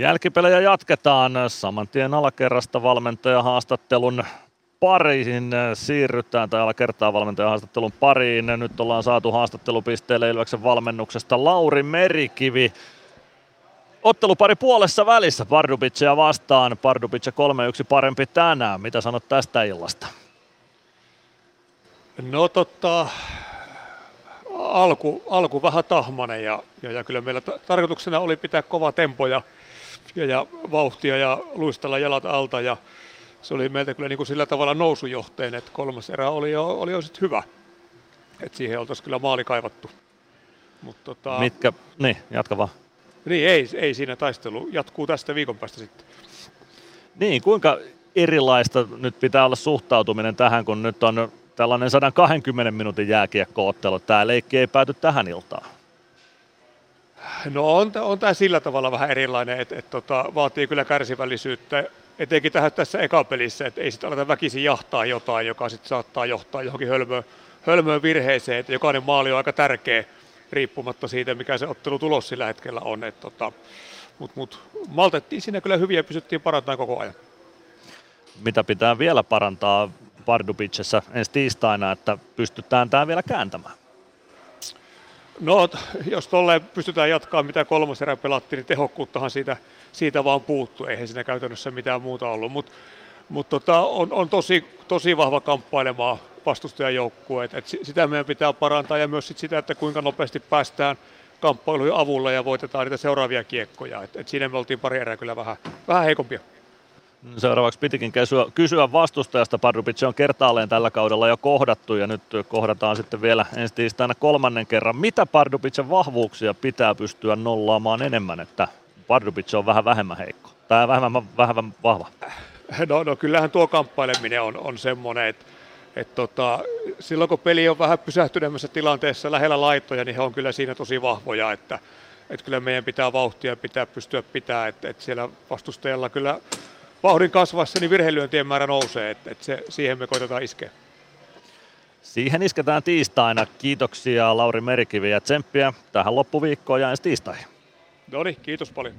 Jälkipelejä jatketaan. Saman tien alakerrasta valmentajahaastattelun pariin siirrytään, tai alakertaa valmentajahaastattelun pariin. Nyt ollaan saatu haastattelupisteelle Ilveksen valmennuksesta Lauri Merikivi. Ottelupari puolessa välissä Pardubicia vastaan. Pardubicia 3-1 parempi tänään. Mitä sanot tästä illasta? No totta, alku, alku vähän tahmanen ja, ja, ja kyllä meillä tarkoituksena oli pitää kova tempo ja, ja, ja vauhtia ja luistella jalat alta ja se oli meiltä kyllä niin kuin sillä tavalla nousujohteen, että kolmas erä oli jo, oli jo sit hyvä. että siihen oltaisiin kyllä maali kaivattu. Mut tota, Mitkä, niin, jatka vaan. Niin, ei, ei siinä taistelu. Jatkuu tästä viikon päästä sitten. Niin, kuinka erilaista nyt pitää olla suhtautuminen tähän, kun nyt on tällainen 120 minuutin jääkiekkoottelu. Tämä leikki ei pääty tähän iltaan. No on, on tämä sillä tavalla vähän erilainen, että et, tota, vaatii kyllä kärsivällisyyttä, etenkin tähän tässä ekapelissä, että ei sitten aleta väkisin jahtaa jotain, joka sitten saattaa johtaa johonkin hölmöön, hölmöön virheeseen, että jokainen maali on aika tärkeä riippumatta siitä, mikä se ottelu tulos sillä hetkellä on. tota, Mutta mut, maltettiin siinä kyllä hyviä ja pysyttiin parantamaan koko ajan. Mitä pitää vielä parantaa Pardubicessa ensi tiistaina, että pystytään tämä vielä kääntämään? No, jos tolleen pystytään jatkaa mitä kolmas erä pelattiin, niin tehokkuuttahan siitä, siitä vaan puuttu. Eihän siinä käytännössä mitään muuta ollut, mutta mut tota, on, on tosi, tosi vahva kamppailemaa vastustajajoukkue. Et, et sitä meidän pitää parantaa ja myös sit sitä, että kuinka nopeasti päästään kamppailujen avulla ja voitetaan niitä seuraavia kiekkoja. Et, et siinä me oltiin pari erää kyllä vähän, vähän heikompia. Seuraavaksi pitikin kysyä, kysyä vastustajasta. Pardubic on kertaalleen tällä kaudella jo kohdattu ja nyt kohdataan sitten vielä ensi tiistaina kolmannen kerran. Mitä Pardubicin vahvuuksia pitää pystyä nollaamaan enemmän, että Pardubic on vähän vähemmän heikko tai vähemmän, vähemmän vahva? No, no kyllähän tuo kamppaileminen on, on semmoinen, että et tota, silloin kun peli on vähän pysähtyneemmässä tilanteessa lähellä laittoja, niin he on kyllä siinä tosi vahvoja, että et kyllä meidän pitää vauhtia pitää pystyä pitää, että et siellä vastustajalla kyllä vauhdin kasvassa niin virheilyöntien määrä nousee, että, se, siihen me koitetaan iskeä. Siihen isketään tiistaina. Kiitoksia Lauri Merikivi ja tsemppiä tähän loppuviikkoon ja ensi tiistaihin. No niin, kiitos paljon.